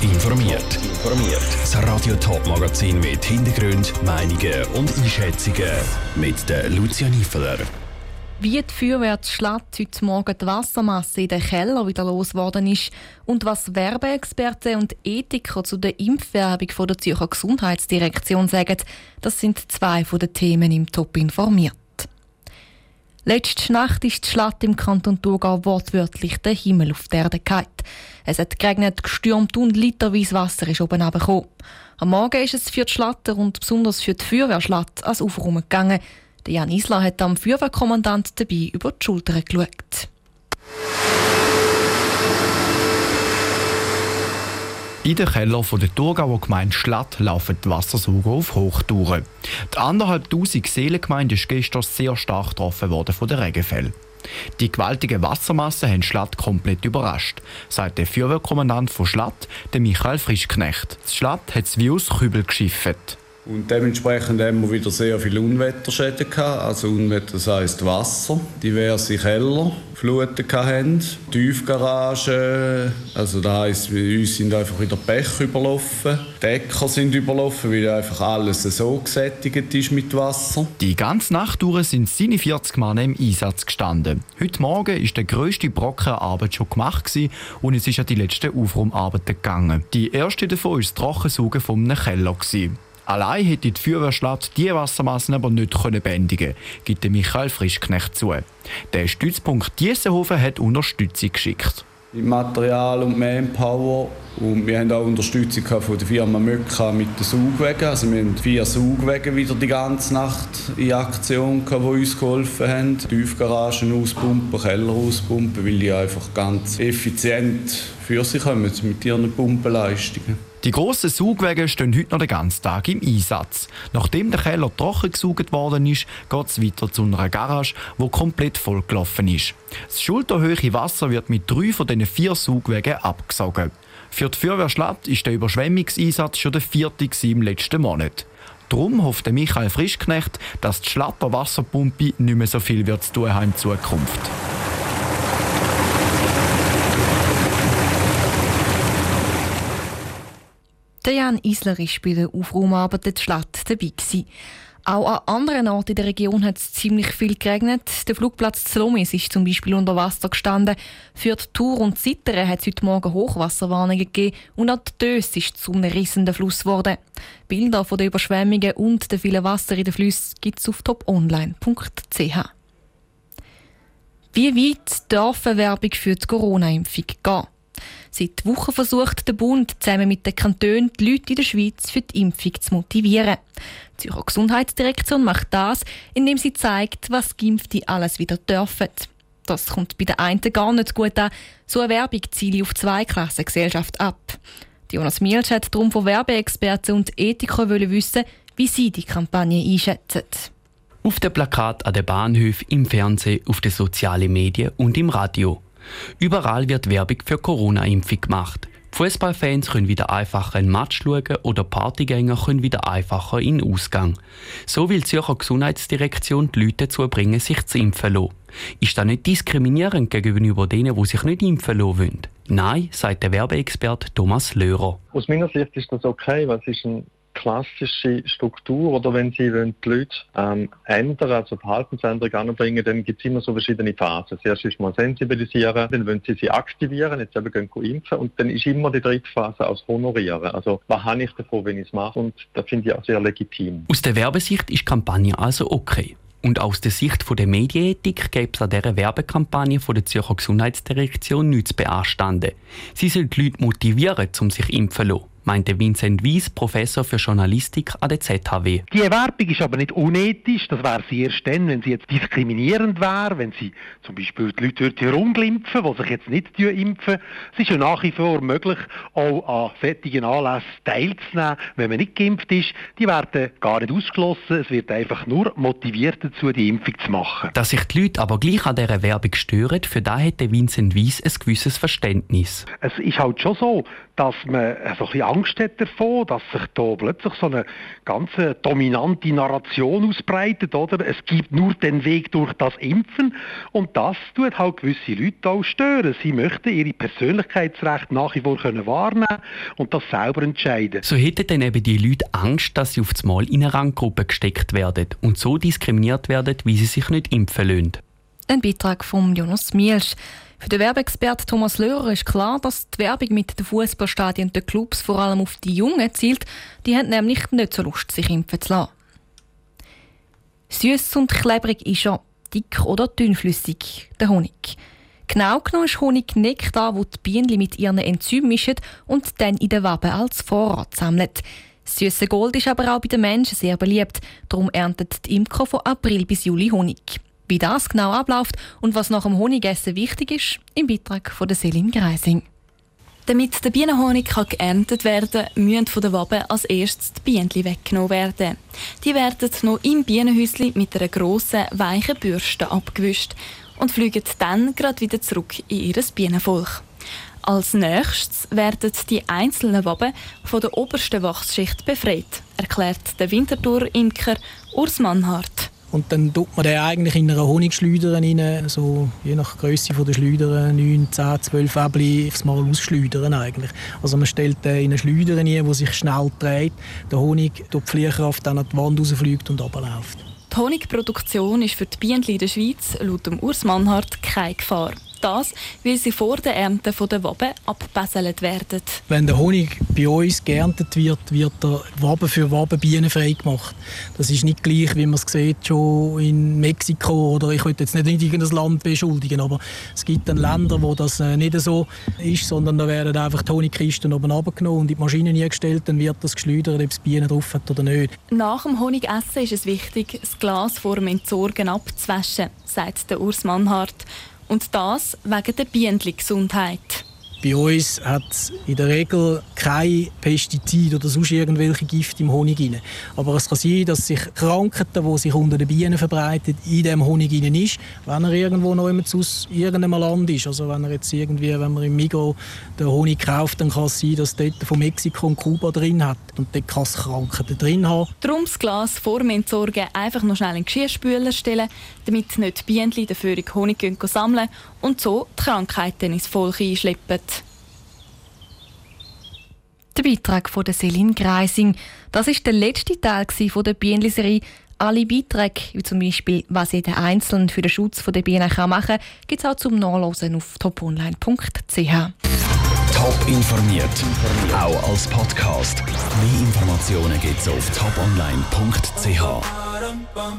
Informiert. Informiert. Das Radio Top Magazin mit Hintergrund, Meinungen und Einschätzungen mit der Lucia Niefeler. Wie die Feuerwehrschlatt heute Morgen die Wassermasse in den Keller wieder losgeworden ist und was Werbeexperten und Ethiker zu der Impfwerbung von der Zürcher Gesundheitsdirektion sagen, das sind zwei von den Themen im Top informiert. Letzte Nacht ist die Schlacht im Kanton Thurgau wortwörtlich der Himmel auf die Erde gefallen. Es hat geregnet, gestürmt und literweise Wasser ist oben runtergekommen. Am Morgen ist es für die Schlatter und besonders für die Feuerwehrschlatt als Aufraum gegangen. Der Jan Isler hat am Feuerwehrkommandant dabei über die Schulter geschaut. In den Keller der Thurgauer Gemeinde Schlatt laufen die Wassersauger auf Hochtouren. Die anderthalbtausend Seelengemeinde ist gestern sehr stark getroffen worden von den Regenfällen. Die gewaltigen Wassermassen haben Schlatt komplett überrascht, sagt der Feuerwehrkommandant von Schlatt, der Michael Frischknecht. Schlatt hat es wie aus Kübel geschifft. Und dementsprechend haben wir wieder sehr viele Unwetterschäden gehabt. Also Unwetter, das heisst Wasser, diverse Keller, Fluten hatten, Tiefgaragen. Also das heisst, bei uns sind einfach wieder Bäche überlaufen. Decker sind überlaufen, weil einfach alles so gesättigt ist mit Wasser. Die ganze Nacht durch sind seine 40 Mann im Einsatz gestanden. Heute Morgen ist der grösste Brocken Arbeit schon gemacht gewesen und es ist an die letzten Aufraumarbeiten gegangen. Die erste davon war das Trockensaugen von einem Keller. Gewesen. Allein hätte die Feuerwehrschlacht diese Wassermassen aber nicht bändigen können, gibt Michael Frischknecht zu. Der Stützpunkt Diessenhofen hat Unterstützung geschickt. Material und Manpower. Und wir haben auch Unterstützung von der Firma Möcka mit den Saugwegen. Also wir haben vier Saugwege wieder die ganze Nacht in Aktion, die uns geholfen haben. Tiefgaragen auspumpen, Keller auspumpen, weil die einfach ganz effizient für sich kommen mit ihren Pumpenleistungen. Die grossen Saugwege stehen heute noch den ganzen Tag im Einsatz. Nachdem der Keller trocken gesaugt worden ist, geht es weiter zu einer Garage, die komplett vollgelaufen ist. Das schulterhöhe Wasser wird mit drei von diesen vier Saugwegen abgesogen. Für die Feuerwehrschlatt ist der Überschwemmungseinsatz schon der vierte im letzten Monat. Darum hofft Michael Frischknecht, dass die Schlatter Wasserpumpe nicht mehr so viel wird zu tun haben in Zukunft. Der Jan Isler ist bei der Aufraumarbeit der Stadt dabei. Gewesen. Auch an anderen Orten in der Region hat es ziemlich viel geregnet. Der Flugplatz Zlomis ist zum Beispiel unter Wasser gestanden. Für die Tour und Zittern hat es heute Morgen Hochwasserwarnungen gegeben und auch die Dös ist zu einem rissenden Fluss geworden. Bilder von den Überschwemmungen und der vielen Wasser in den Flüssen gibt es auf toponline.ch. Wie weit darf eine Werbung für die Corona-Impfung gehen? Seit Wochen versucht der Bund zusammen mit den Kantonen die Leute in der Schweiz für die Impfung zu motivieren. Die Zürcher Gesundheitsdirektion macht das, indem sie zeigt, was Geimpfte alles wieder dürfen. Das kommt bei den einen gar nicht gut an. So eine Werbung ziele auf zwei Klassen Gesellschaft ab. Jonas Mielsch hat darum von Werbeexperten und Ethikern wissen, wie sie die Kampagne einschätzen. Auf dem Plakat an den Bahnhöfen, im Fernsehen, auf den sozialen Medien und im Radio. Überall wird Werbung für Corona-Impfung gemacht. Fußballfans können wieder einfacher in Match schauen oder Partygänger können wieder einfacher in den Ausgang. So will die Zürcher Gesundheitsdirektion die Leute dazu bringen, sich zu impfen lassen. Ist das nicht diskriminierend gegenüber denen, die sich nicht impfen lassen wollen? Nein, sagt der Werbeexperte Thomas Löhrer. Aus meiner Sicht ist das okay, weil es ist ein klassische Struktur oder wenn Sie wollen, die Leute ähm, ändern, also Verhaltensänderungen anbringen, dann gibt es immer so verschiedene Phasen. Zuerst ist mal sensibilisieren, dann wollen Sie sie aktivieren, jetzt eben gehen impfen und dann ist immer die dritte Phase aus honorieren. Also was habe ich davon, wenn ich es mache und das finde ich auch sehr legitim. Aus der Werbesicht ist Kampagne also okay. Und aus der Sicht der Medienethik gäbe es an dieser Werbekampagne von der Zürcher Gesundheitsdirektion nichts zu beanstanden. Sie soll die Leute motivieren, um sich impfen zu lassen meinte Vincent Wies, Professor für Journalistik an der ZHW. Die Werbung ist aber nicht unethisch. Das wäre sie erst dann, wenn sie jetzt diskriminierend wäre, wenn sie zum Beispiel die Leute herumglimpfen, die sich jetzt nicht impfen. Es ist ja nach wie vor möglich, auch an solchen Anlässen teilzunehmen, wenn man nicht geimpft ist. Die werden gar nicht ausgeschlossen. Es wird einfach nur motiviert dazu, die Impfung zu machen. Dass sich die Leute aber gleich an dieser Werbung stören, für da hätte Vincent Wies ein gewisses Verständnis. Es ist halt schon so, dass man so ein bisschen Angst hat davon, dass sich da plötzlich so eine ganz dominante Narration ausbreitet, oder? Es gibt nur den Weg durch das Impfen und das tut halt gewisse Leute auch stören. Sie möchten ihre Persönlichkeitsrechte nach wie vor können wahrnehmen und das selber entscheiden. So hätten dann eben die Leute Angst, dass sie auf das Mal in eine Ranggruppe gesteckt werden und so diskriminiert werden, wie sie sich nicht impfen lassen. Ein Beitrag von Jonas Mielsch. Für den Werbeexpert Thomas Löhrer ist klar, dass die Werbung mit den Fußballstadien den Clubs vor allem auf die Jungen zielt. Die haben nämlich nicht so Lust, sich impfen zu lassen. Süß und klebrig ist er, dick oder dünnflüssig, der Honig. Genau genommen ist Honig Nektar, wo die Bienen mit ihren Enzymen mischen und dann in den Waben als Vorrat sammeln. Süße Gold ist aber auch bei den Menschen sehr beliebt. Darum erntet die Imker von April bis Juli Honig. Wie das genau abläuft und was nach dem Honigessen wichtig ist, im Beitrag von der Selin Greising. Damit der Bienenhonig kann geerntet werden kann, müssen von der Wabe als erstes die Bienen weggenommen werden. Die werden noch im Bienenhäuschen mit einer grossen, weichen Bürste abgewischt und fliegen dann gerade wieder zurück in ihr Bienenvolk. Als nächstes werden die einzelnen Waben von der obersten Wachsschicht befreit, erklärt der Winterthur-Imker Urs Mannhardt. Und dann tut man den eigentlich in einer Honigschleuder rein, so je nach Größe der Schleudern, 9, 10, 12 Äbli aufs Mal ausschleudern eigentlich. Also man stellt den in eine Schleuder rein, die sich schnell dreht, der Honig durch die Fliehkraft dann an die Wand rausfliegt und runterläuft. Die Honigproduktion ist für die Bienen in der Schweiz laut Urs Mannhardt keine Gefahr. Das, weil sie vor der Ernte der Waben abbesselt werden. Wenn der Honig bei uns geerntet wird, wird er Waben für Waben bienenfrei gemacht. Das ist nicht gleich, wie man es sieht, schon in Mexiko oder ich will jetzt nicht irgendein Land beschuldigen, aber es gibt dann Länder, wo das äh, nicht so ist, sondern da werden einfach die Honigkisten oben runtergenommen und in die Maschine eingestellt, dann wird das geschleudert, ob es Bienen drauf hat oder nicht. Nach dem Honigessen ist es wichtig, das Glas vor dem Entsorgen abzuwaschen, sagt der Urs Mannhardt. Und das wegen der Bienengesundheit. Bei uns hat in der Regel kein Pestizid oder sonst irgendwelche Gift im Honig rein. Aber es kann sein, dass sich Krankheiten, die sich unter den Bienen verbreitet, in dem Honig rein ist, wenn er irgendwo noch aus irgendeinem Land ist. Also wenn er jetzt irgendwie, wenn man im Migros den Honig kauft, dann kann es sein, dass dort von Mexiko und Kuba drin hat und dort kann es Krankheiten drin haben. Darum das Glas vor dem Entsorgen einfach noch schnell in den Geschirrspüler stellen, damit nicht die Bienen dafür Honig sammeln und so die Krankheiten ins Volk einschleppen. Der Beitrag von der Celine Greising. Das ist der letzte Teil von der Bienenserie. Alle Beiträge, wie zum Beispiel, was jeder Einzelne für den Schutz der Bienen machen kann, gibt es auch zum Nachlesen auf toponline.ch. Top informiert, auch als Podcast. Mehr Informationen gibt es auf toponline.ch.